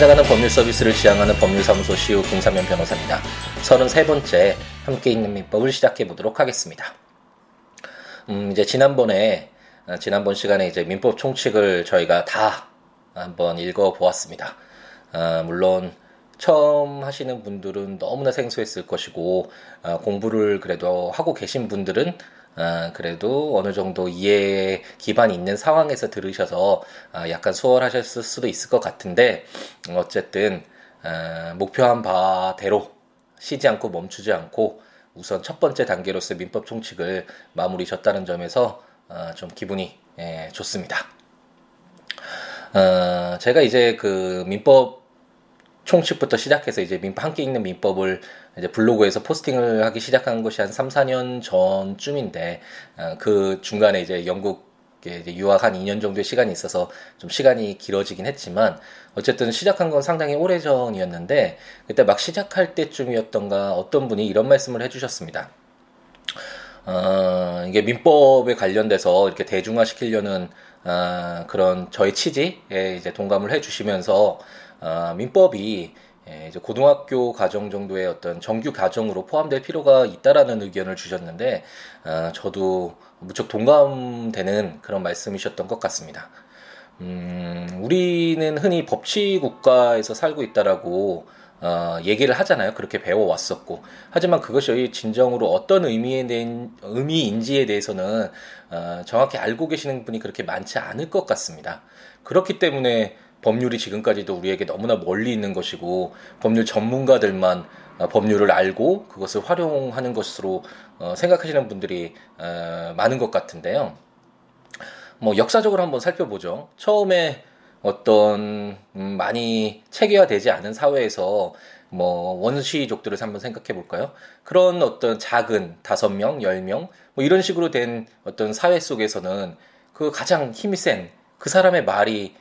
찾아가는 법률 서비스를 지향하는 법률사무소 시우 김사면 변호사입니다. 33번째 함께 있는 민법을 시작해 보도록 하겠습니다. 음, 이제 지난번에, 어, 지난번 시간에 이제 민법 총칙을 저희가 다 한번 읽어 보았습니다. 어, 물론, 처음 하시는 분들은 너무나 생소했을 것이고, 어, 공부를 그래도 하고 계신 분들은 아, 그래도 어느 정도 이해에 기반이 있는 상황에서 들으셔서 아, 약간 수월하셨을 수도 있을 것 같은데 어쨌든 아, 목표한 바대로 쉬지 않고 멈추지 않고 우선 첫 번째 단계로서 민법 총칙을 마무리 졌다는 점에서 아, 좀 기분이 예, 좋습니다. 어, 제가 이제 그 민법 총칙부터 시작해서 이제 민법 함께 읽는 민법을 이제 블로그에서 포스팅을 하기 시작한 것이 한 3, 4년 전쯤인데 어, 그 중간에 이제 영국 이제 유학 한 2년 정도의 시간이 있어서 좀 시간이 길어지긴 했지만 어쨌든 시작한 건 상당히 오래 전이었는데 그때 막 시작할 때쯤이었던가 어떤 분이 이런 말씀을 해주셨습니다. 어, 이게 민법에 관련돼서 이렇게 대중화 시키려는 어, 그런 저의 취지에 이제 동감을 해주시면서 어, 민법이 예, 이제 고등학교 과정 정도의 어떤 정규 과정으로 포함될 필요가 있다라는 의견을 주셨는데 어, 저도 무척 동감되는 그런 말씀이셨던 것 같습니다. 음, 우리는 흔히 법치 국가에서 살고 있다라고 어, 얘기를 하잖아요. 그렇게 배워왔었고. 하지만 그것이 진정으로 어떤 의미에 대한, 의미인지에 대해서는 어, 정확히 알고 계시는 분이 그렇게 많지 않을 것 같습니다. 그렇기 때문에 법률이 지금까지도 우리에게 너무나 멀리 있는 것이고 법률 전문가들만 어, 법률을 알고 그것을 활용하는 것으로 어, 생각하시는 분들이 어, 많은 것 같은데요. 뭐 역사적으로 한번 살펴보죠. 처음에 어떤 음, 많이 체계화되지 않은 사회에서 뭐 원시족들을 한번 생각해 볼까요? 그런 어떤 작은 다섯 명, 열 명, 뭐 이런 식으로 된 어떤 사회 속에서는 그 가장 힘이 센 그 사람의 말이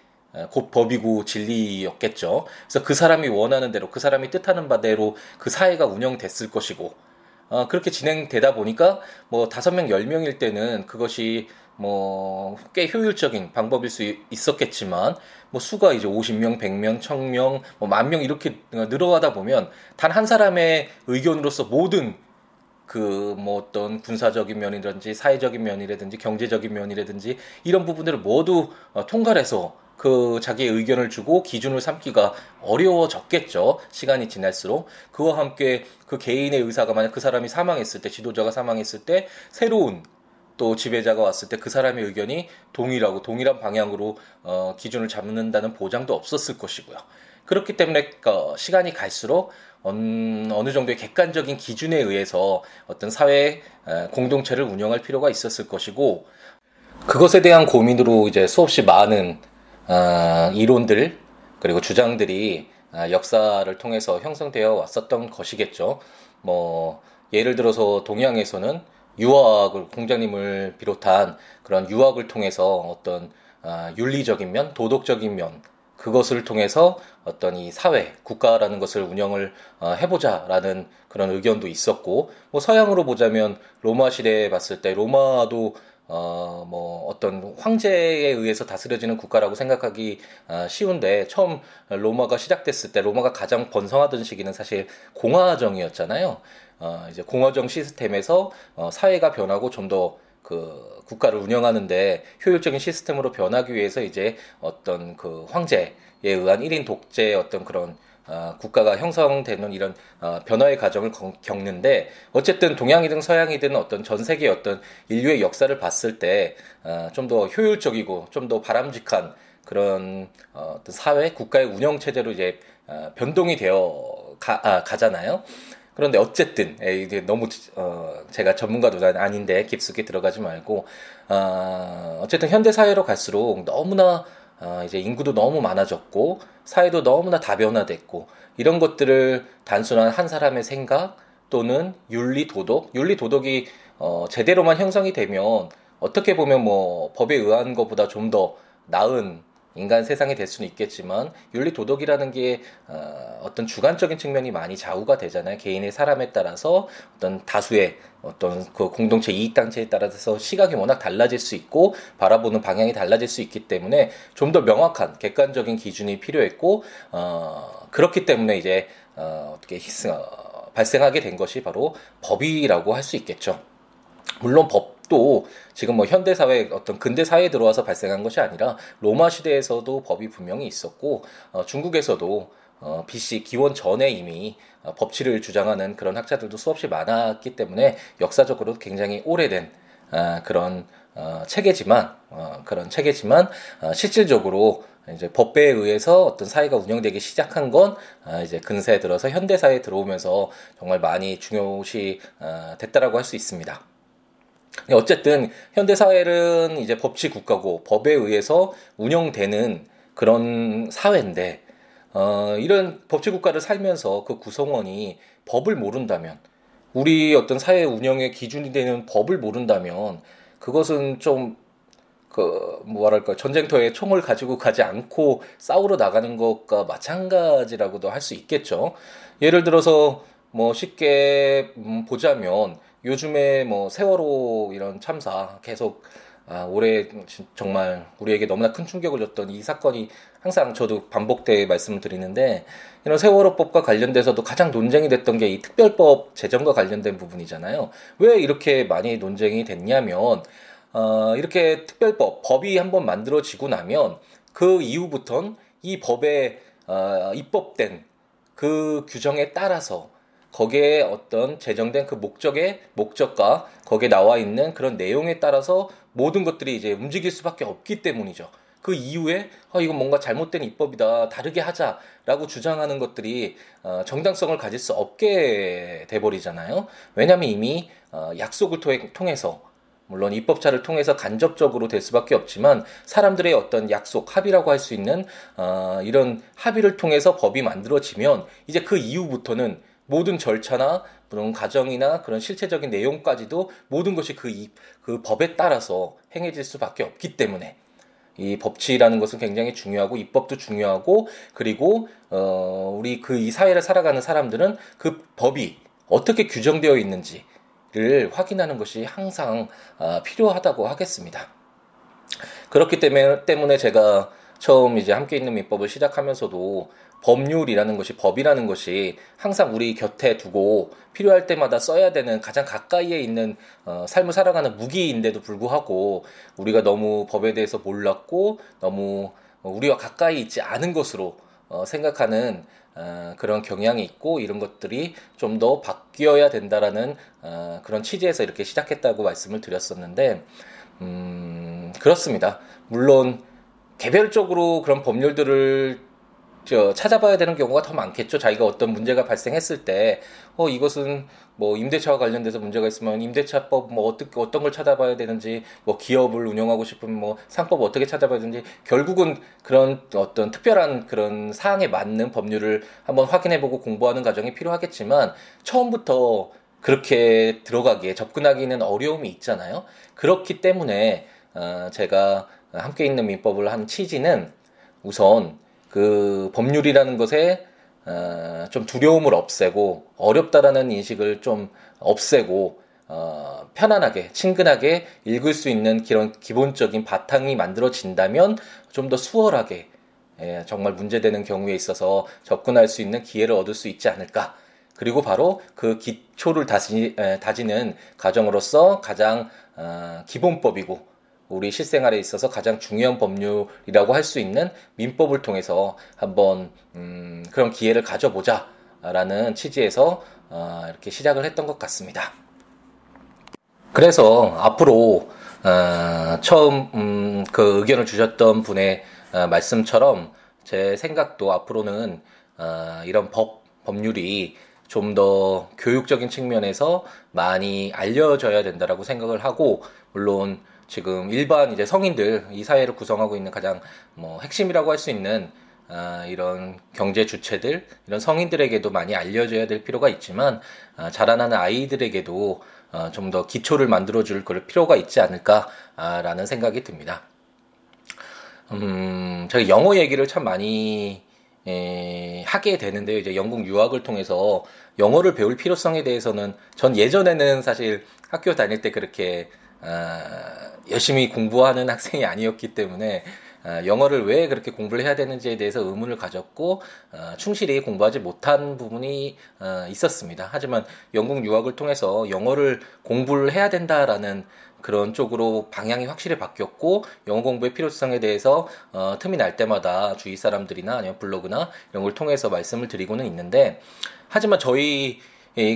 곧 법이고 진리였겠죠. 그래서 그 사람이 원하는 대로, 그 사람이 뜻하는 바대로 그 사회가 운영됐을 것이고, 어, 그렇게 진행되다 보니까 뭐 다섯 명, 열 명일 때는 그것이 뭐 꽤 효율적인 방법일 수 있었겠지만 뭐 수가 이제 50명, 100명, 1000명, 뭐 만 명 이렇게 늘어가다 보면 단 한 사람의 의견으로서 모든 그뭐 어떤 군사적인 면이라든지 사회적인 면이라든지 경제적인 면이라든지 이런 부분들을 모두 어, 통괄해서 그 자기의 의견을 주고 기준을 삼기가 어려워졌겠죠. 시간이 지날수록 그와 함께 그 개인의 의사가 만약 그 사람이 사망했을 때 지도자가 사망했을 때 새로운 또 지배자가 왔을 때 그 사람의 의견이 동일하고 동일한 방향으로 어, 기준을 잡는다는 보장도 없었을 것이고요. 그렇기 때문에 어, 시간이 갈수록 어느 정도의 객관적인 기준에 의해서 어떤 사회 공동체를 운영할 필요가 있었을 것이고 그것에 대한 고민으로 이제 수없이 많은 어, 이론들 그리고 주장들이 어, 역사를 통해서 형성되어 왔었던 것이겠죠. 뭐 예를 들어서 동양에서는 유학을 공자님을 비롯한 그런 유학을 통해서 어떤 어, 윤리적인 면, 도덕적인 면 그것을 통해서 어떤 이 사회, 국가라는 것을 운영을 어, 해보자라는 그런 의견도 있었고, 뭐 서양으로 보자면 로마 시대에 봤을 때 로마도 어, 뭐, 어떤 황제에 의해서 다스려지는 국가라고 생각하기 어, 쉬운데, 처음 로마가 시작됐을 때, 로마가 가장 번성하던 시기는 사실 공화정이었잖아요. 어, 이제 공화정 시스템에서 어, 사회가 변하고 좀더 그 국가를 운영하는데 효율적인 시스템으로 변하기 위해서 이제 어떤 그 황제에 의한 1인 독재의 어떤 그런 어, 국가가 형성되는 이런 어, 변화의 과정을 겪는데 어쨌든 동양이든 서양이든 어떤 전 세계의 어떤 인류의 역사를 봤을 때 좀더 어, 효율적이고 좀 더 바람직한 그런 어, 어떤 사회 국가의 운영 체제로 이제 어, 변동이 되어 가, 아, 가잖아요. 그런데 어쨌든 이게 너무 어, 제가 전문가도 아닌데 깊숙이 들어가지 말고 어, 어쨌든 현대 사회로 갈수록 너무나 어, 이제 인구도 너무 많아졌고 사회도 너무나 다변화됐고 이런 것들을 단순한 한 사람의 생각 또는 윤리 도덕, 윤리 도덕이 어, 제대로만 형성이 되면 어떻게 보면 뭐 법에 의한 것보다 좀 더 나은 인간 세상이 될 수는 있겠지만 윤리 도덕이라는 게 어, 어떤 주관적인 측면이 많이 좌우가 되잖아요. 개인의 사람에 따라서 어떤 다수의 어떤 그 공동체 이익 단체에 따라서 시각이 워낙 달라질 수 있고 바라보는 방향이 달라질 수 있기 때문에 좀 더 명확한 객관적인 기준이 필요했고 어, 그렇기 때문에 이제 어, 어떻게 희생, 어, 발생하게 된 것이 바로 법이라고 할 수 있겠죠. 물론 법 도 지금 뭐 현대 사회 어떤 근대 사회에 들어와서 발생한 것이 아니라 로마 시대에서도 법이 분명히 있었고 어, 중국에서도 어, BC 기원 전에 이미 어, 법치를 주장하는 그런 학자들도 수없이 많았기 때문에 역사적으로 굉장히 오래된 어, 그런 어, 체계지만 어, 그런 체계지만 어, 실질적으로 이제 법배에 의해서 어떤 사회가 운영되기 시작한 건 아, 이제 근세에 들어서 현대 사회에 들어오면서 정말 많이 중요시 어, 됐다라고 할 수 있습니다. 어쨌든 현대 사회는 이제 법치 국가고 법에 의해서 운영되는 그런 사회인데 어, 이런 법치 국가를 살면서 그 구성원이 법을 모른다면 우리 어떤 사회 운영의 기준이 되는 법을 모른다면 그것은 좀 그 뭐랄까 전쟁터에 총을 가지고 가지 않고 싸우러 나가는 것과 마찬가지라고도 할 수 있겠죠. 예를 들어서 뭐 쉽게 음, 보자면 요즘에 뭐 세월호 이런 참사 계속 아, 올해 정말 우리에게 너무나 큰 충격을 줬던 이 사건이 항상 저도 반복돼 말씀을 드리는데 이런 세월호법과 관련돼서도 가장 논쟁이 됐던 게 이 특별법 제정과 관련된 부분이잖아요. 왜 이렇게 많이 논쟁이 됐냐면 어, 이렇게 특별법 법이 한번 만들어지고 나면 그 이후부턴 이 법에 어, 입법된 그 규정에 따라서 거기에 어떤 제정된 그 목적의 목적과 거기에 나와 있는 그런 내용에 따라서 모든 것들이 이제 움직일 수밖에 없기 때문이죠. 그 이후에 어, 이건 뭔가 잘못된 입법이다 다르게 하자라고 주장하는 것들이 어, 정당성을 가질 수 없게 돼버리잖아요. 왜냐하면 이미 어, 약속을 통해서 물론 입법자를 통해서 간접적으로 될 수밖에 없지만 사람들의 어떤 약속 합의라고 할 수 있는 어, 이런 합의를 통해서 법이 만들어지면 이제 그 이후부터는 모든 절차나 그런 과정이나 그런 실체적인 내용까지도 모든 것이 그, 이, 그 법에 따라서 행해질 수밖에 없기 때문에 이 법치라는 것은 굉장히 중요하고 입법도 중요하고 그리고 어 우리 그 이 사회를 살아가는 사람들은 그 법이 어떻게 규정되어 있는지를 확인하는 것이 항상 어, 필요하다고 하겠습니다. 그렇기 때문에 제가 처음 이제 함께 있는 민법을 시작하면서도 법률이라는 것이 법이라는 것이 항상 우리 곁에 두고 필요할 때마다 써야 되는 가장 가까이에 있는 어, 삶을 살아가는 무기인데도 불구하고 우리가 너무 법에 대해서 몰랐고 너무 우리와 가까이 있지 않은 것으로 어, 생각하는 어, 그런 경향이 있고 이런 것들이 좀 더 바뀌어야 된다라는 어, 그런 취지에서 이렇게 시작했다고 말씀을 드렸었는데 음, 그렇습니다. 물론 개별적으로 그런 법률들을 저 찾아봐야 되는 경우가 더 많겠죠. 자기가 어떤 문제가 발생했을 때, 어, 이것은 뭐 임대차와 관련돼서 문제가 있으면 임대차법 뭐 어떻게, 어떤 걸 찾아봐야 되는지, 뭐 기업을 운영하고 싶으면 뭐 상법 어떻게 찾아봐야 되는지, 결국은 그런 어떤 특별한 그런 사항에 맞는 법률을 한번 확인해보고 공부하는 과정이 필요하겠지만, 처음부터 그렇게 들어가기에 접근하기는 어려움이 있잖아요. 그렇기 때문에, 어, 제가 함께 있는 민법을 한 취지는 우선 그 법률이라는 것에 어, 좀 두려움을 없애고 어렵다라는 인식을 좀 없애고 어, 편안하게 친근하게 읽을 수 있는 그런 기본적인 바탕이 만들어진다면 좀 더 수월하게 예, 정말 문제되는 경우에 있어서 접근할 수 있는 기회를 얻을 수 있지 않을까. 그리고 바로 그 기초를 다지, 에, 다지는 과정으로서 가장 어, 기본법이고 우리 실생활에 있어서 가장 중요한 법률이라고 할 수 있는 민법을 통해서 한번 음, 그런 기회를 가져보자라는 취지에서 어, 이렇게 시작을 했던 것 같습니다. 그래서 앞으로 어, 처음 음, 그 의견을 주셨던 분의 어, 말씀처럼 제 생각도 앞으로는 어, 이런 법 법률이 좀 더 교육적인 측면에서 많이 알려져야 된다라고 생각을 하고 물론 지금 일반 이제 성인들 이 사회를 구성하고 있는 가장 뭐 핵심이라고 할 수 있는 아, 이런 경제 주체들 이런 성인들에게도 많이 알려져야 될 필요가 있지만 아, 자라나는 아이들에게도 아, 좀더 기초를 만들어줄 그럴 필요가 있지 않을까라는 생각이 듭니다. 음, 제가 영어 얘기를 참 많이 에, 하게 되는데요. 이제 영국 유학을 통해서 영어를 배울 필요성에 대해서는 전 예전에는 사실 학교 다닐 때 그렇게 아, 열심히 공부하는 학생이 아니었기 때문에 아, 영어를 왜 그렇게 공부를 해야 되는지에 대해서 의문을 가졌고 아, 충실히 공부하지 못한 부분이 아, 있었습니다. 하지만 영국 유학을 통해서 영어를 공부를 해야 된다라는 그런 쪽으로 방향이 확실히 바뀌었고 영어 공부의 필요성에 대해서 어, 틈이 날 때마다 주위 사람들이나 아니면 블로그나 이런 걸 통해서 말씀을 드리고는 있는데 하지만 저희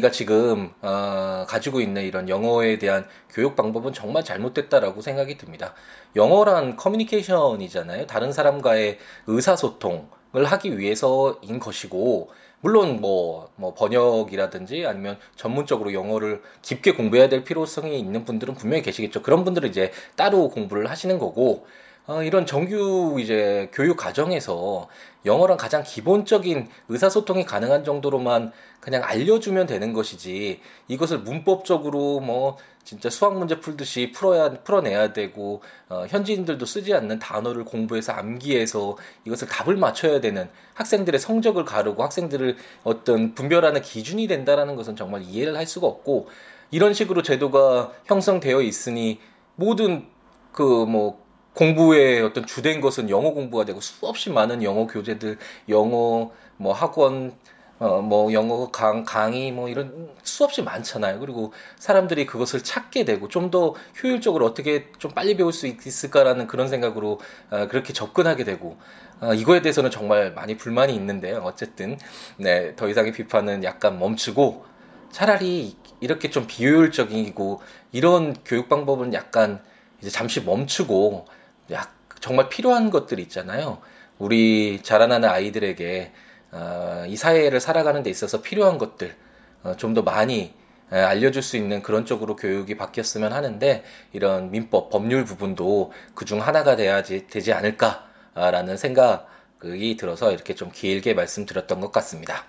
가 지금 어, 가지고 있는 이런 영어에 대한 교육 방법은 정말 잘못됐다라고 생각이 듭니다. 영어란 커뮤니케이션이잖아요. 다른 사람과의 의사소통을 하기 위해서인 것이고 물론 뭐, 뭐 번역이라든지 아니면 전문적으로 영어를 깊게 공부해야 될 필요성이 있는 분들은 분명히 계시겠죠. 그런 분들은 이제 따로 공부를 하시는 거고 어, 이런 정규 이제 교육 과정에서 영어랑 가장 기본적인 의사소통이 가능한 정도로만 그냥 알려주면 되는 것이지 이것을 문법적으로 뭐 진짜 수학 문제 풀듯이 풀어야 풀어내야 되고 어, 현지인들도 쓰지 않는 단어를 공부해서 암기해서 이것을 답을 맞춰야 되는 학생들의 성적을 가르고 학생들을 어떤 분별하는 기준이 된다라는 것은 정말 이해를 할 수가 없고 이런 식으로 제도가 형성되어 있으니 모든 그뭐 공부의 어떤 주된 것은 영어 공부가 되고 수없이 많은 영어 교재들, 영어 뭐 학원, 어 뭐 영어 강 강의 뭐 이런 수없이 많잖아요. 그리고 사람들이 그것을 찾게 되고 좀 더 효율적으로 어떻게 좀 빨리 배울 수 있을까라는 그런 생각으로 어 그렇게 접근하게 되고 어 이거에 대해서는 정말 많이 불만이 있는데요. 어쨌든 네, 더 이상의 비판은 약간 멈추고 차라리 이렇게 좀 비효율적이고 이런 교육 방법은 약간 이제 잠시 멈추고 약 정말 필요한 것들 있잖아요. 우리 자라나는 아이들에게 어, 이 사회를 살아가는 데 있어서 필요한 것들 어, 좀 더 많이 에, 알려줄 수 있는 그런 쪽으로 교육이 바뀌었으면 하는데 이런 민법 법률 부분도 그 중 하나가 돼야지 되지 않을까라는 생각이 들어서 이렇게 좀 길게 말씀드렸던 것 같습니다.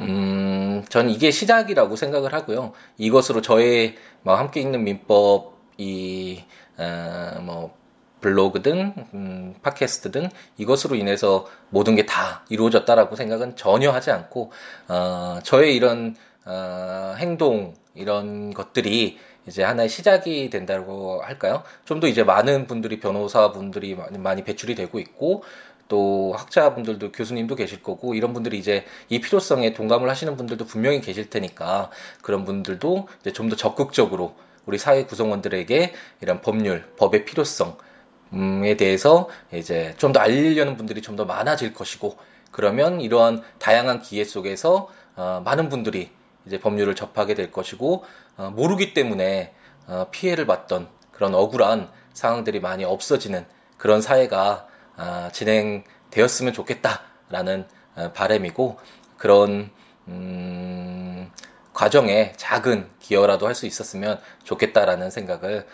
음, 전 이게 시작이라고 생각을 하고요. 이것으로 저의 뭐 함께 읽는 민법 이 어, 뭐 블로그든 음, 팟캐스트든 이것으로 인해서 모든 게 다 이루어졌다라고 생각은 전혀 하지 않고 어, 저의 이런 어, 행동 이런 것들이 이제 하나의 시작이 된다고 할까요? 좀 더 이제 많은 분들이 변호사 분들이 많이, 많이 배출이 되고 있고 또 학자분들도 교수님도 계실 거고 이런 분들이 이제 이 필요성에 동감을 하시는 분들도 분명히 계실 테니까 그런 분들도 이제 좀 더 적극적으로 우리 사회 구성원들에게 이런 법률, 법의 필요성에 대해서 이제 좀 더 알리려는 분들이 좀 더 많아질 것이고 그러면 이러한 다양한 기회 속에서 어, 많은 분들이 이제 법률을 접하게 될 것이고 어, 모르기 때문에 어, 피해를 받던 그런 억울한 상황들이 많이 없어지는 그런 사회가 어, 진행되었으면 좋겠다라는 어, 바램이고 그런 음, 과정에 작은 기여라도 할 수 있었으면 좋겠다라는 생각을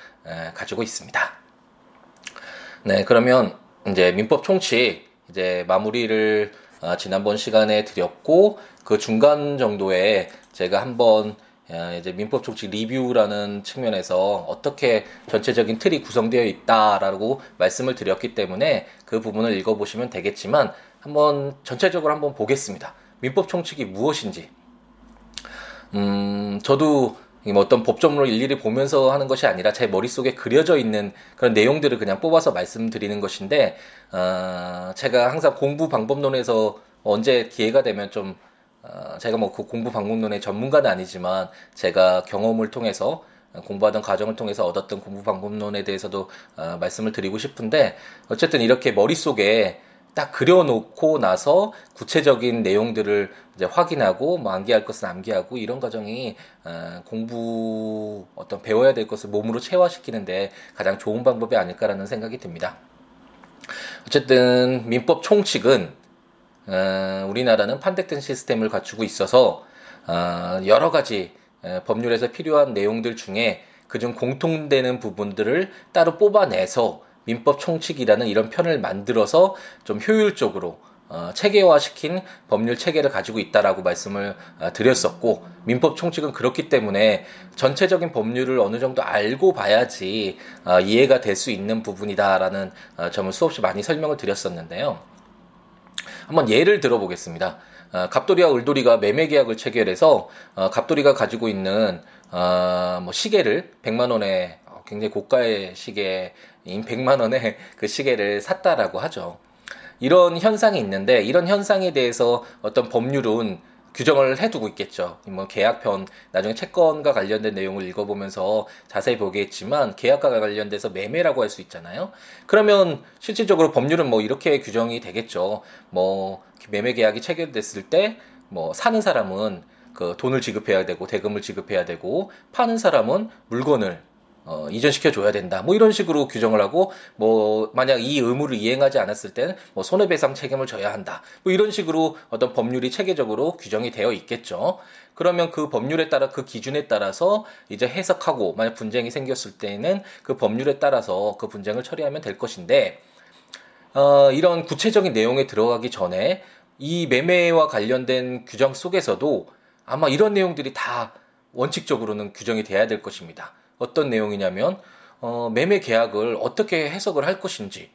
가지고 있습니다. 네, 그러면 이제 민법 총칙 이제 마무리를 어, 지난번 시간에 드렸고 그 중간 정도에 제가 한번 어, 이제 민법 총칙 리뷰라는 측면에서 어떻게 전체적인 틀이 구성되어 있다라고 말씀을 드렸기 때문에 그 부분을 읽어보시면 되겠지만 한번 전체적으로 한번 보겠습니다. 민법 총칙이 무엇인지 음, 저도 뭐 어떤 법조문을 일일이 보면서 하는 것이 아니라 제 머릿속에 그려져 있는 그런 내용들을 그냥 뽑아서 말씀드리는 것인데, 어, 제가 항상 공부 방법론에서 언제 기회가 되면 좀, 어, 제가 뭐 그 공부 방법론의 전문가는 아니지만 제가 경험을 통해서 공부하던 과정을 통해서 얻었던 공부 방법론에 대해서도 어, 말씀을 드리고 싶은데, 어쨌든 이렇게 머릿속에 딱 그려놓고 나서 구체적인 내용들을 이제 확인하고 뭐 암기할 것은 암기하고 이런 과정이 어, 공부 어떤 배워야 될 것을 몸으로 체화시키는데 가장 좋은 방법이 아닐까라는 생각이 듭니다. 어쨌든 민법 총칙은 어, 우리나라는 판택된 시스템을 갖추고 있어서 어, 여러 가지 어, 법률에서 필요한 내용들 중에 그중 공통되는 부분들을 따로 뽑아내서 민법 총칙이라는 이런 편을 만들어서 좀 효율적으로 어, 체계화시킨 법률 체계를 가지고 있다라고 말씀을 어, 드렸었고 민법 총칙은 그렇기 때문에 전체적인 법률을 어느 정도 알고 봐야지 어, 이해가 될 수 있는 부분이다라는 어, 점을 수없이 많이 설명을 드렸었는데요. 한번 예를 들어보겠습니다. 어, 갑돌이와 을돌이가 매매 계약을 체결해서 어, 갑돌이가 가지고 있는 어, 뭐 시계를 100만 원에 어, 굉장히 고가의 시계인 100만 원의 그 시계를 샀다라고 하죠. 이런 현상이 있는데 이런 현상에 대해서 어떤 법률은 규정을 해두고 있겠죠. 뭐 계약편 나중에 채권과 관련된 내용을 읽어보면서 자세히 보겠지만 계약과 관련돼서 매매라고 할 수 있잖아요. 그러면 실질적으로 법률은 뭐 이렇게 규정이 되겠죠. 뭐 매매 계약이 체결됐을 때 뭐 사는 사람은 그 돈을 지급해야 되고 대금을 지급해야 되고 파는 사람은 물건을 어, 이전시켜 줘야 된다. 뭐 이런 식으로 규정을 하고 뭐 만약 이 의무를 이행하지 않았을 때는 뭐 손해배상 책임을 져야 한다. 뭐 이런 식으로 어떤 법률이 체계적으로 규정이 되어 있겠죠. 그러면 그 법률에 따라 그 기준에 따라서 이제 해석하고 만약 분쟁이 생겼을 때는 그 법률에 따라서 그 분쟁을 처리하면 될 것인데 어, 이런 구체적인 내용에 들어가기 전에 이 매매와 관련된 규정 속에서도 아마 이런 내용들이 다 원칙적으로는 규정이 돼야 될 것입니다. 어떤 내용이냐면 어, 매매 계약을 어떻게 해석을 할 것인지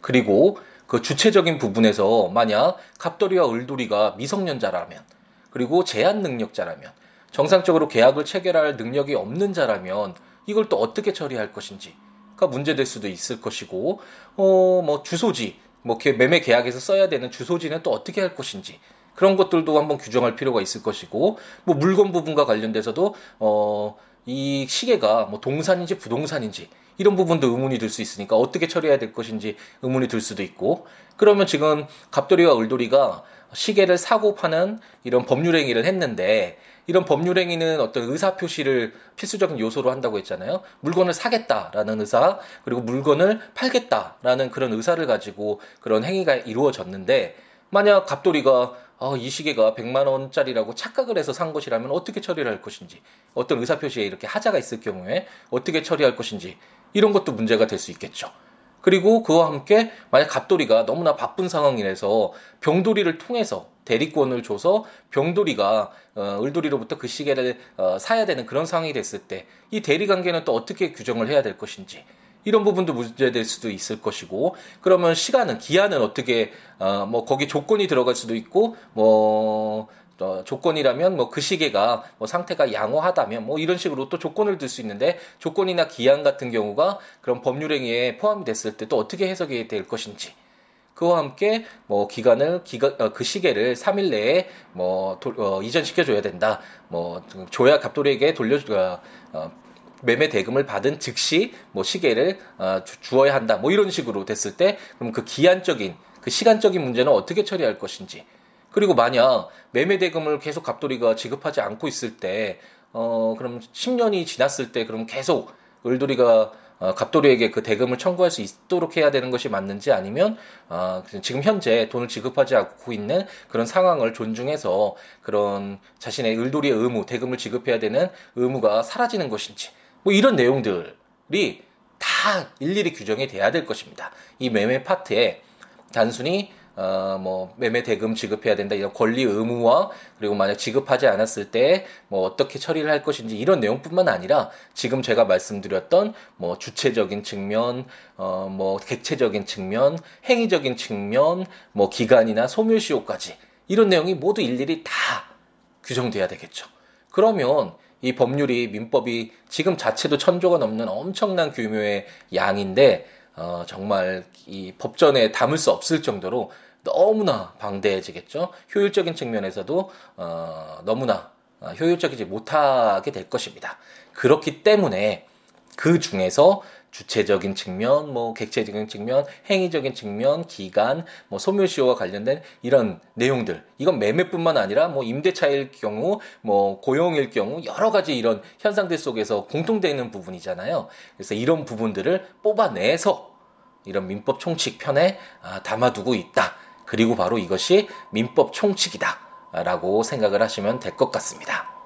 그리고 그 주체적인 부분에서 만약 갑돌이와 을돌이가 미성년자라면 그리고 제한 능력자라면 정상적으로 계약을 체결할 능력이 없는 자라면 이걸 또 어떻게 처리할 것인지가 문제될 수도 있을 것이고 어 뭐 주소지 뭐 매매 계약에서 써야 되는 주소지는 또 어떻게 할 것인지 그런 것들도 한번 규정할 필요가 있을 것이고 뭐 물건 부분과 관련돼서도 어 이 시계가 뭐 동산인지 부동산인지 이런 부분도 의문이 들 수 있으니까 어떻게 처리해야 될 것인지 의문이 들 수도 있고 그러면 지금 갑돌이와 을돌이가 시계를 사고 파는 이런 법률 행위를 했는데 이런 법률 행위는 어떤 의사 표시를 필수적인 요소로 한다고 했잖아요. 물건을 사겠다라는 의사 그리고 물건을 팔겠다라는 그런 의사를 가지고 그런 행위가 이루어졌는데 만약 갑돌이가 어, 이 시계가 100만 원짜리라고 착각을 해서 산 것이라면 어떻게 처리를 할 것인지, 어떤 의사표시에 이렇게 하자가 있을 경우에 어떻게 처리할 것인지, 이런 것도 문제가 될 수 있겠죠. 그리고 그와 함께 만약 갑돌이가 너무나 바쁜 상황이라서 병돌이를 통해서 대리권을 줘서 병돌이가 어, 을돌이로부터 그 시계를 어, 사야 되는 그런 상황이 됐을 때 이 대리 관계는 또 어떻게 규정을 해야 될 것인지 이런 부분도 문제될 수도 있을 것이고 그러면 시간은 기한은 어떻게 어, 뭐 거기 조건이 들어갈 수도 있고 뭐 어, 조건이라면 뭐 그 시계가 뭐 상태가 양호하다면 뭐 이런 식으로 또 조건을 들 수 있는데 조건이나 기한 같은 경우가 그런 법률행위에 포함이 됐을 때 또 어떻게 해석이 될 것인지 그와 함께 뭐 기간을 기가 어, 그 시계를 3일 내에 뭐 도, 어, 이전시켜 줘야 된다. 뭐 조야 갑돌이에게 돌려 어, 어 매매 대금을 받은 즉시 뭐 시계를 어, 주, 어야 한다. 뭐 이런 식으로 됐을 때 그럼 그 기한적인 그 시간적인 문제는 어떻게 처리할 것인지 그리고 만약 매매 대금을 계속 갑돌이가 지급하지 않고 있을 때 어, 그럼 10년이 지났을 때 그럼 계속 을돌이가 어, 갑돌이에게 그 대금을 청구할 수 있도록 해야 되는 것이 맞는지 아니면 어, 지금 현재 돈을 지급하지 않고 있는 그런 상황을 존중해서 그런 자신의 을돌이의 의무, 대금을 지급해야 되는 의무가 사라지는 것인지 뭐 이런 내용들이 다 일일이 규정이 돼야 될 것입니다. 이 매매 파트에 단순히 어, 뭐, 매매 대금 지급해야 된다, 이런 권리 의무와, 그리고 만약 지급하지 않았을 때, 뭐, 어떻게 처리를 할 것인지, 이런 내용뿐만 아니라, 지금 제가 말씀드렸던, 뭐, 주체적인 측면, 어, 뭐, 객체적인 측면, 행위적인 측면, 뭐, 기간이나 소멸시효까지, 이런 내용이 모두 일일이 다 규정돼야 되겠죠. 그러면, 이 법률이 민법이 지금 자체도 천조가 넘는 엄청난 규모의 양인데 어, 정말 이 법전에 담을 수 없을 정도로 너무나 방대해지겠죠. 효율적인 측면에서도 어, 너무나 어, 효율적이지 못하게 될 것입니다. 그렇기 때문에 그 중에서 주체적인 측면, 뭐 객체적인 측면, 행위적인 측면, 기간, 뭐 소멸시효와 관련된 이런 내용들. 이건 매매뿐만 아니라 뭐 임대차일 경우, 뭐 고용일 경우 여러 가지 이런 현상들 속에서 공통되는 부분이잖아요. 그래서 이런 부분들을 뽑아내서 이런 민법 총칙 편에 아, 담아두고 있다. 그리고 바로 이것이 민법 총칙이다. 라고 생각을 하시면 될 것 같습니다.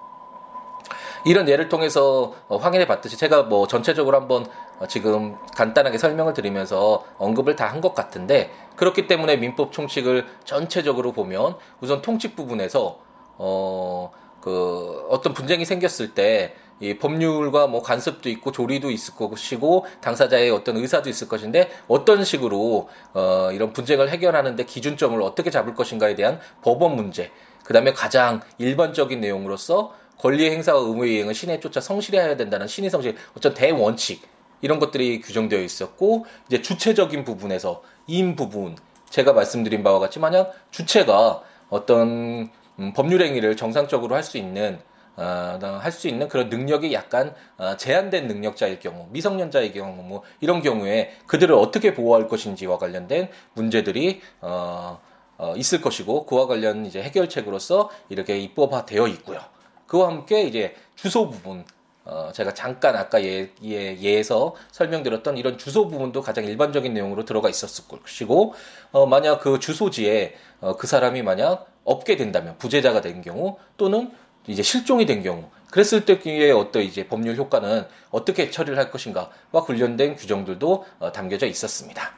이런 예를 통해서 어, 확인해 봤듯이 제가 뭐 전체적으로 한번 어, 지금 간단하게 설명을 드리면서 언급을 다 한 것 같은데 그렇기 때문에 민법 총칙을 전체적으로 보면 우선 통칙 부분에서 어, 그 어떤 분쟁이 생겼을 때이 법률과 뭐 간섭도 있고 조리도 있을 것이고 당사자의 어떤 의사도 있을 것인데 어떤 식으로 어 이런 분쟁을 해결하는데 기준점을 어떻게 잡을 것인가에 대한 법원 문제 그다음에 가장 일반적인 내용으로서 권리 행사와 의무 이행은 신에 쫓아 성실히 해야 된다는 신의 성실 어떤 대원칙 이런 것들이 규정되어 있었고 이제 주체적인 부분에서 임 부분 제가 말씀드린 바와 같이 만약 주체가 어떤 음, 법률 행위를 정상적으로 할 수 있는 어, 할수 있는 그런 능력이 약간 어, 제한된 능력자일 경우, 미성년자의 경우, 뭐 이런 경우에 그들을 어떻게 보호할 것인지와 관련된 문제들이 어, 어, 있을 것이고 그와 관련 이제 해결책으로서 이렇게 입법화되어 있고요. 그와 함께 이제 주소 부분 어, 제가 잠깐 아까 예, 예, 예에서 설명드렸던 이런 주소 부분도 가장 일반적인 내용으로 들어가 있었을 것이고, 어, 만약 그 주소지에 어, 그 사람이 만약 없게 된다면, 부재자가 된 경우, 또는 이제 실종이 된 경우, 그랬을 때의 어떤 이제 법률 효과는 어떻게 처리를 할 것인가와 관련된 규정들도 어, 담겨져 있었습니다.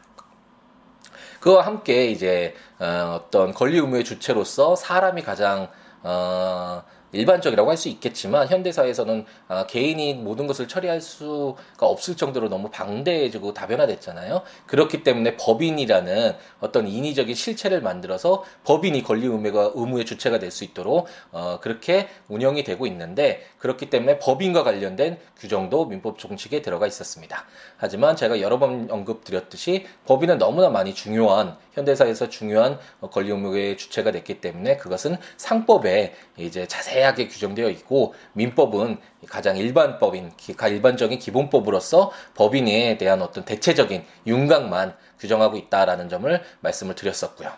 그와 함께 이제 어, 어떤 권리 의무의 주체로서 사람이 가장 어, 일반적이라고 할 수 있겠지만 현대사에서는 아, 개인이 모든 것을 처리할 수가 없을 정도로 너무 방대해지고 다변화됐잖아요. 그렇기 때문에 법인이라는 어떤 인위적인 실체를 만들어서 법인이 권리 의무가 의무의 주체가 될 수 있도록 어, 그렇게 운영이 되고 있는데 그렇기 때문에 법인과 관련된 규정도 민법 총칙에 들어가 있었습니다. 하지만 제가 여러 번 언급드렸듯이 법인은 너무나 많이 중요한 현대사에서 중요한 권리 의무의 주체가 됐기 때문에 그것은 상법에 이제 자세 하게 규정되어 있고 민법은 가장 일반법인 일반적인 기본법으로서 법인에 대한 어떤 대체적인 윤곽만 규정하고 있다라는 점을 말씀을 드렸었고요.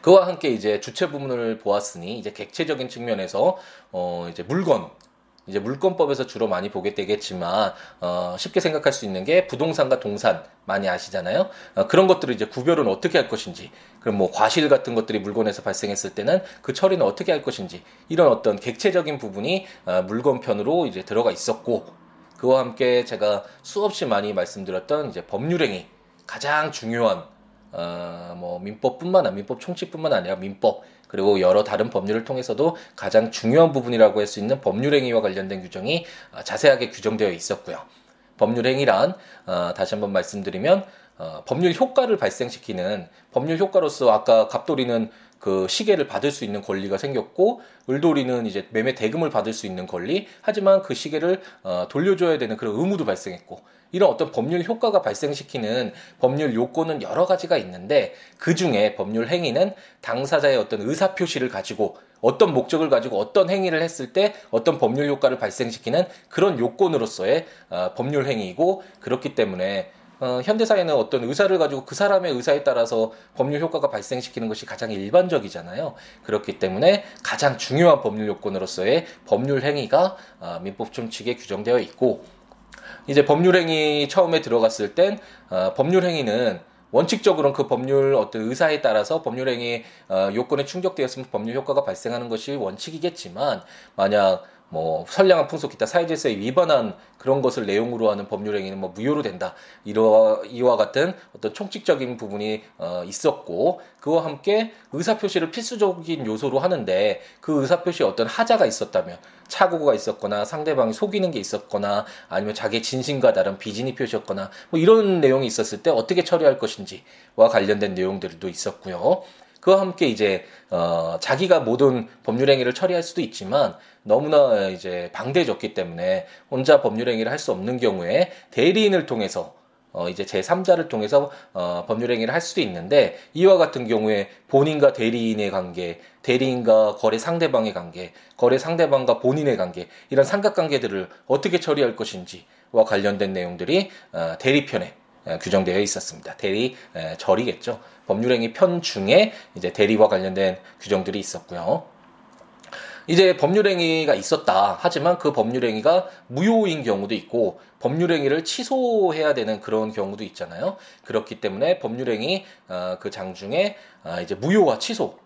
그와 함께 이제 주체 부분을 보았으니 이제 객체적인 측면에서 어 이제 물건 이제 물권법에서 주로 많이 보게 되겠지만 어, 쉽게 생각할 수 있는 게 부동산과 동산 많이 아시잖아요. 어, 그런 것들을 이제 구별은 어떻게 할 것인지, 그럼 뭐 과실 같은 것들이 물건에서 발생했을 때는 그 처리는 어떻게 할 것인지 이런 어떤 객체적인 부분이 어, 물건 편으로 이제 들어가 있었고 그와 함께 제가 수없이 많이 말씀드렸던 이제 법률행위 가장 중요한 어, 뭐 민법뿐만 아니라 민법 총칙뿐만 아니라 민법 그리고 여러 다른 법률을 통해서도 가장 중요한 부분이라고 할 수 있는 법률행위와 관련된 규정이 어, 자세하게 규정되어 있었고요. 법률행위란 어, 다시 한번 말씀드리면 어, 법률 효과를 발생시키는 법률 효과로서 아까 갑돌이는 그 시계를 받을 수 있는 권리가 생겼고 을돌이는 이제 매매 대금을 받을 수 있는 권리 하지만 그 시계를 어, 돌려줘야 되는 그런 의무도 발생했고 이런 어떤 법률 효과가 발생시키는 법률 요건은 여러 가지가 있는데 그 중에 법률 행위는 당사자의 어떤 의사 표시를 가지고 어떤 목적을 가지고 어떤 행위를 했을 때 어떤 법률 효과를 발생시키는 그런 요건으로서의 어, 법률 행위이고 그렇기 때문에 어, 현대사회는 어떤 의사를 가지고 그 사람의 의사에 따라서 법률 효과가 발생시키는 것이 가장 일반적이잖아요. 그렇기 때문에 가장 중요한 법률 요건으로서의 법률 행위가 어, 민법 총칙에 규정되어 있고 이제 법률 행위 처음에 들어갔을 땐 어, 법률 행위는 원칙적으로는 그 법률 어떤 의사에 따라서 법률 행위 어, 요건에 충족되었으면 법률 효과가 발생하는 것이 원칙이겠지만 만약 뭐 선량한 풍속 기타 사회질서에 위반한 그런 것을 내용으로 하는 법률 행위는 뭐 무효로 된다. 이러 이와 같은 어떤 총칙적인 부분이 어, 있었고 그와 함께 의사 표시를 필수적인 요소로 하는데 그 의사 표시에 어떤 하자가 있었다면 착오가 있었거나 상대방이 속이는 게 있었거나 아니면 자기 진심과 다른 비진이 표시였거나 뭐 이런 내용이 있었을 때 어떻게 처리할 것인지와 관련된 내용들도 있었고요. 그와 함께 이제 어 자기가 모든 법률 행위를 처리할 수도 있지만 너무나 이제 방대해졌기 때문에 혼자 법률 행위를 할 수 없는 경우에 대리인을 통해서 어 이제 제3자를 통해서 어 법률 행위를 할 수도 있는데 이와 같은 경우에 본인과 대리인의 관계, 대리인과 거래 상대방의 관계, 거래 상대방과 본인의 관계 이런 삼각관계들을 어떻게 처리할 것인지와 관련된 내용들이 어 대리편에 규정되어 있었습니다. 대리 절이겠죠. 법률행위 편 중에 이제 대리와 관련된 규정들이 있었고요. 이제 법률행위가 있었다. 하지만 그 법률행위가 무효인 경우도 있고 법률행위를 취소해야 되는 그런 경우도 있잖아요. 그렇기 때문에 법률행위 어, 그 장중에 어, 이제 무효와 취소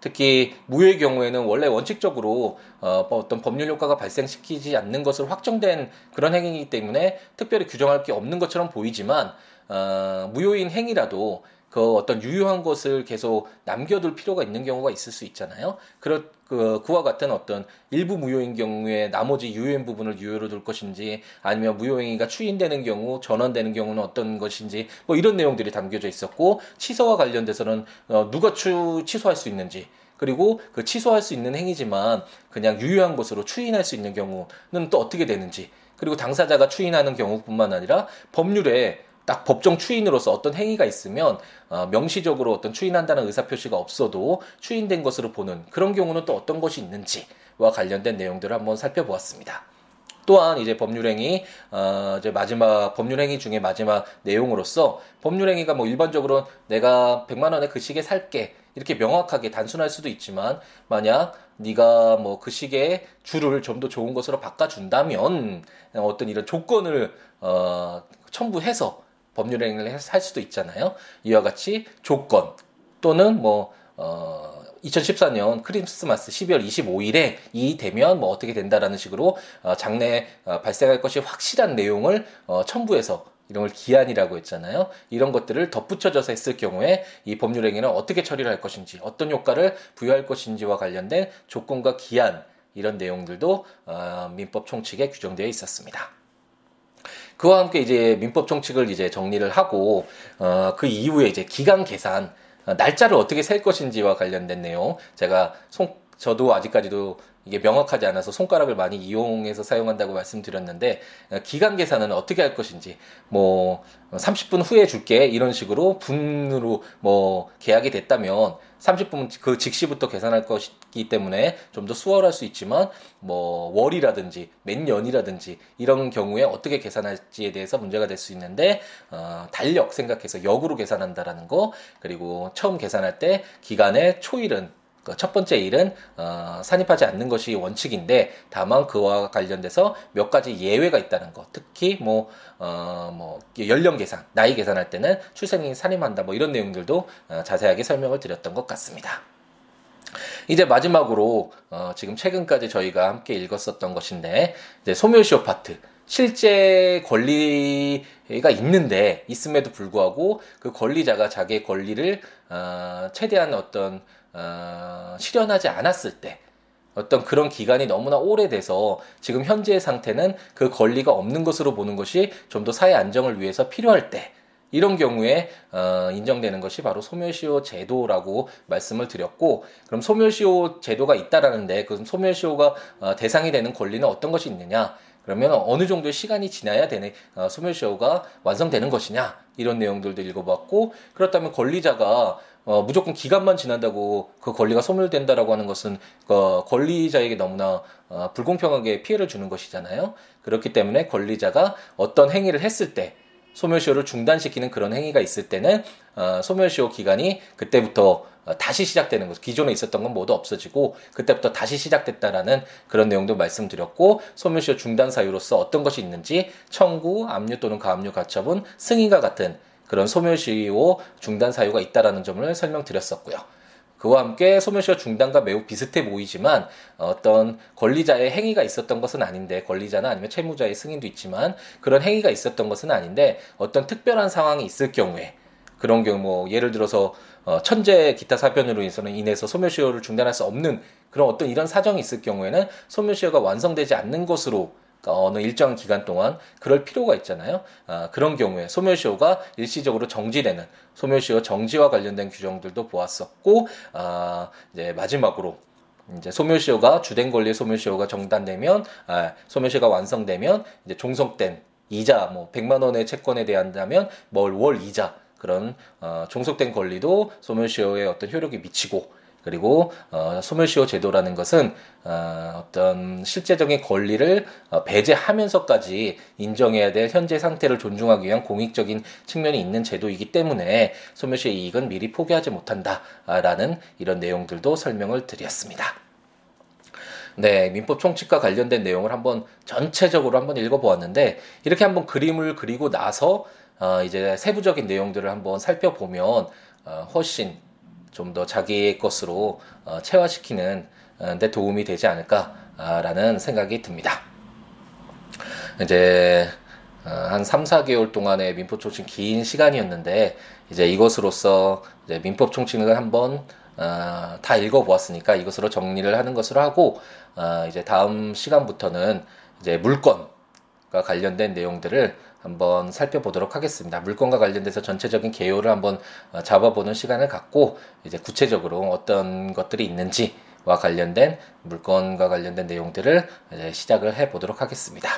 특히 무효의 경우에는 원래 원칙적으로 어, 뭐 어떤 법률 효과가 발생시키지 않는 것으로 확정된 그런 행위이기 때문에 특별히 규정할 게 없는 것처럼 보이지만 어, 무효인 행위라도 그 어떤 유효한 것을 계속 남겨둘 필요가 있는 경우가 있을 수 있잖아요. 그렇 그 그와 같은 어떤 일부 무효인 경우에 나머지 유효인 부분을 유효로 둘 것인지 아니면 무효행위가 추인되는 경우 전환되는 경우는 어떤 것인지 뭐 이런 내용들이 담겨져 있었고 취소와 관련돼서는 어, 누가 추, 취소할 수 있는지 그리고 그 취소할 수 있는 행위지만 그냥 유효한 것으로 추인할 수 있는 경우는 또 어떻게 되는지 그리고 당사자가 추인하는 경우뿐만 아니라 법률에 딱 법정 추인으로서 어떤 행위가 있으면 어, 명시적으로 어떤 추인한다는 의사 표시가 없어도 추인된 것으로 보는 그런 경우는 또 어떤 것이 있는지와 관련된 내용들을 한번 살펴보았습니다. 또한 이제 법률행위 어 이제 마지막 법률행위 중에 마지막 내용으로서 법률행위가 뭐 일반적으로 내가 100만 원에 그 시계 살게 이렇게 명확하게 단순할 수도 있지만 만약 네가 뭐 그 시계의 줄을 좀 더 좋은 것으로 바꿔준다면 어떤 이런 조건을 어 첨부해서 법률 행위를 할 수도 있잖아요. 이와 같이 조건 또는 뭐 어, 2014년 크리스마스 12월 25일에 이 되면 뭐 어떻게 된다라는 식으로 어, 장래 어, 발생할 것이 확실한 내용을 어, 첨부해서 이런 걸 기한이라고 했잖아요. 이런 것들을 덧붙여져서 했을 경우에 이 법률 행위는 어떻게 처리를 할 것인지, 어떤 효과를 부여할 것인지와 관련된 조건과 기한 이런 내용들도 어, 민법 총칙에 규정되어 있었습니다. 그와 함께 이제 민법 총칙을 이제 정리를 하고 어, 그 이후에 이제 기간 계산 어, 날짜를 어떻게 셀 것인지와 관련된 내용 제가 송, 저도 아직까지도 이게 명확하지 않아서 손가락을 많이 이용해서 사용한다고 말씀드렸는데 어, 기간 계산은 어떻게 할 것인지 뭐 30분 후에 줄게 이런 식으로 분으로 뭐 계약이 됐다면 30분 그 직시부터 계산할 것이 기 때문에 좀 더 수월할 수 있지만 뭐 월이라든지 몇 년이라든지 이런 경우에 어떻게 계산할지에 대해서 문제가 될 수 있는데 어, 달력 생각해서 역으로 계산한다라는 거 그리고 처음 계산할 때 기간의 초일은 그첫 번째 일은 어, 산입하지 않는 것이 원칙인데 다만 그와 관련돼서 몇 가지 예외가 있다는 것. 특히 뭐, 어, 뭐 연령 계산, 나이 계산할 때는 출생이 산입한다. 뭐 이런 내용들도 어, 자세하게 설명을 드렸던 것 같습니다. 이제 마지막으로 어, 지금 최근까지 저희가 함께 읽었었던 것인데 이제 소멸시효 파트. 실제 권리가 있는데 있음에도 불구하고 그 권리자가 자기의 권리를 어, 최대한 어떤 어, 실현하지 않았을 때 어떤 그런 기간이 너무나 오래돼서 지금 현재의 상태는 그 권리가 없는 것으로 보는 것이 좀 더 사회 안정을 위해서 필요할 때 이런 경우에 어, 인정되는 것이 바로 소멸시효 제도라고 말씀을 드렸고 그럼 소멸시효 제도가 있다라는데 그 소멸시효가 어, 대상이 되는 권리는 어떤 것이 있느냐 그러면 어느 정도의 시간이 지나야 되는 어, 소멸시효가 완성되는 것이냐 이런 내용들도 읽어봤고 그렇다면 권리자가 어, 무조건 기간만 지난다고 그 권리가 소멸된다라고 하는 것은 그 권리자에게 너무나 어, 불공평하게 피해를 주는 것이잖아요. 그렇기 때문에 권리자가 어떤 행위를 했을 때 소멸시효를 중단시키는 그런 행위가 있을 때는 어, 소멸시효 기간이 그때부터 어, 다시 시작되는 것. 기존에 있었던 건 모두 없어지고 그때부터 다시 시작됐다라는 그런 내용도 말씀드렸고 소멸시효 중단 사유로서 어떤 것이 있는지 청구, 압류 또는 가압류 가처분, 승인과 같은 그런 소멸시효 중단 사유가 있다라는 점을 설명드렸었고요. 그와 함께 소멸시효 중단과 매우 비슷해 보이지만 어떤 권리자의 행위가 있었던 것은 아닌데 권리자나 아니면 채무자의 승인도 있지만 그런 행위가 있었던 것은 아닌데 어떤 특별한 상황이 있을 경우에 그런 경우 뭐 예를 들어서 어, 천재 기타 사변으로 인해서는 인해서 소멸시효를 중단할 수 없는 그런 어떤 이런 사정이 있을 경우에는 소멸시효가 완성되지 않는 것으로 그러니까 어느 일정 기간 동안 그럴 필요가 있잖아요. 아, 그런 경우에 소멸시효가 일시적으로 정지되는 소멸시효 정지와 관련된 규정들도 보았었고 아, 이제 마지막으로 이제 소멸시효가 주된 권리의 소멸시효가 정단되면 아, 소멸시효가 완성되면 이제 종속된 이자 뭐 100만 원의 채권에 대한다면 뭘 이자 그런 어, 종속된 권리도 소멸시효에 어떤 효력이 미치고 그리고 어, 소멸시효 제도라는 것은 어, 어떤 실제적인 권리를 어, 배제하면서까지 인정해야 될 현재 상태를 존중하기 위한 공익적인 측면이 있는 제도이기 때문에 소멸시효 이익은 미리 포기하지 못한다라는 이런 내용들도 설명을 드렸습니다. 네, 민법 총칙과 관련된 내용을 한번 전체적으로 한번 읽어보았는데 이렇게 한번 그림을 그리고 나서 어, 이제 세부적인 내용들을 한번 살펴보면 어, 훨씬 좀 더 자기의 것으로 어, 체화시키는 어, 데 도움이 되지 않을까라는 생각이 듭니다. 이제 어, 한 3, 4개월 동안의 민법 총칙 긴 시간이었는데 이제 이것으로서 이제 민법 총칙을 한번 어, 다 읽어보았으니까 이것으로 정리를 하는 것으로 하고 어, 이제 다음 시간부터는 이제 물건과 관련된 내용들을 한번 살펴보도록 하겠습니다. 물건과 관련돼서 전체적인 개요를 한번 어, 잡아보는 시간을 갖고 이제 구체적으로 어떤 것들이 있는지와 관련된 물건과 관련된 내용들을 시작을 해 보도록 하겠습니다.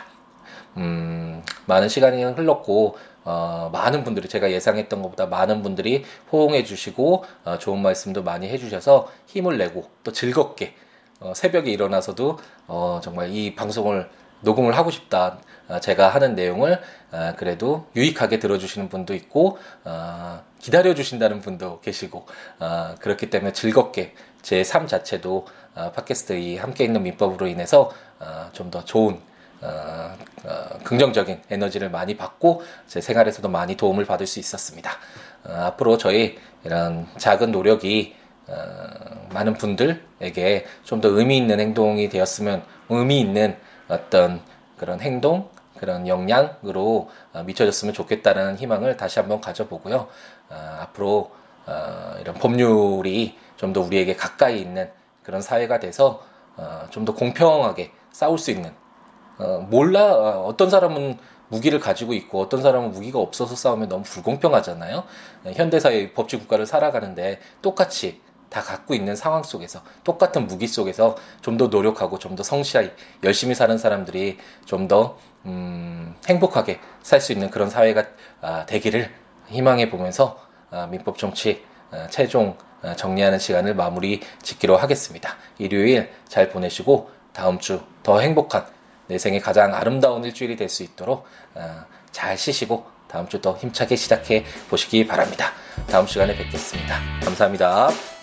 음, 많은 시간이 흘렀고 어, 많은 분들이 제가 예상했던 것보다 많은 분들이 호응해 주시고 어, 좋은 말씀도 많이 해주셔서 힘을 내고 또 즐겁게 어, 새벽에 일어나서도 어, 정말 이 방송을 녹음을 하고 싶다. 어, 제가 하는 내용을 어, 그래도 유익하게 들어주시는 분도 있고 어, 기다려 주신다는 분도 계시고 어, 그렇기 때문에 즐겁게 제 삶 자체도 어, 팟캐스트 이 함께 있는 민법으로 인해서 어, 좀더 좋은 긍정적인 에너지를 많이 받고 제 생활에서도 많이 도움을 받을 수 있었습니다. 어, 앞으로 저희 이런 작은 노력이 어, 많은 분들에게 좀 더 의미 있는 행동이 되었으면 의미 있는 어떤 그런 행동 그런 역량으로 어, 미쳐졌으면 좋겠다는 희망을 다시 한번 가져보고요. 어, 앞으로 이런 법률이 좀 더 우리에게 가까이 있는 그런 사회가 돼서 좀 더 공평하게 싸울 수 있는 어, 몰라 어, 어떤 사람은 무기를 가지고 있고 어떤 사람은 무기가 없어서 싸우면 너무 불공평하잖아요. 현대사회 법치 국가를 살아가는데 똑같이 다 갖고 있는 상황 속에서 똑같은 무기 속에서 좀 더 노력하고 좀 더 성실하게 열심히 사는 사람들이 좀더 음, 행복하게 살 수 있는 그런 사회가 아, 되기를 희망해 보면서 아, 민법 정치 아, 최종 아, 정리하는 시간을 마무리 짓기로 하겠습니다. 일요일 잘 보내시고 다음 주 더 행복한 내 생에 가장 아름다운 일주일이 될 수 있도록 어, 잘 쉬시고 다음 주 더 힘차게 시작해 보시기 바랍니다. 다음 시간에 뵙겠습니다. 감사합니다.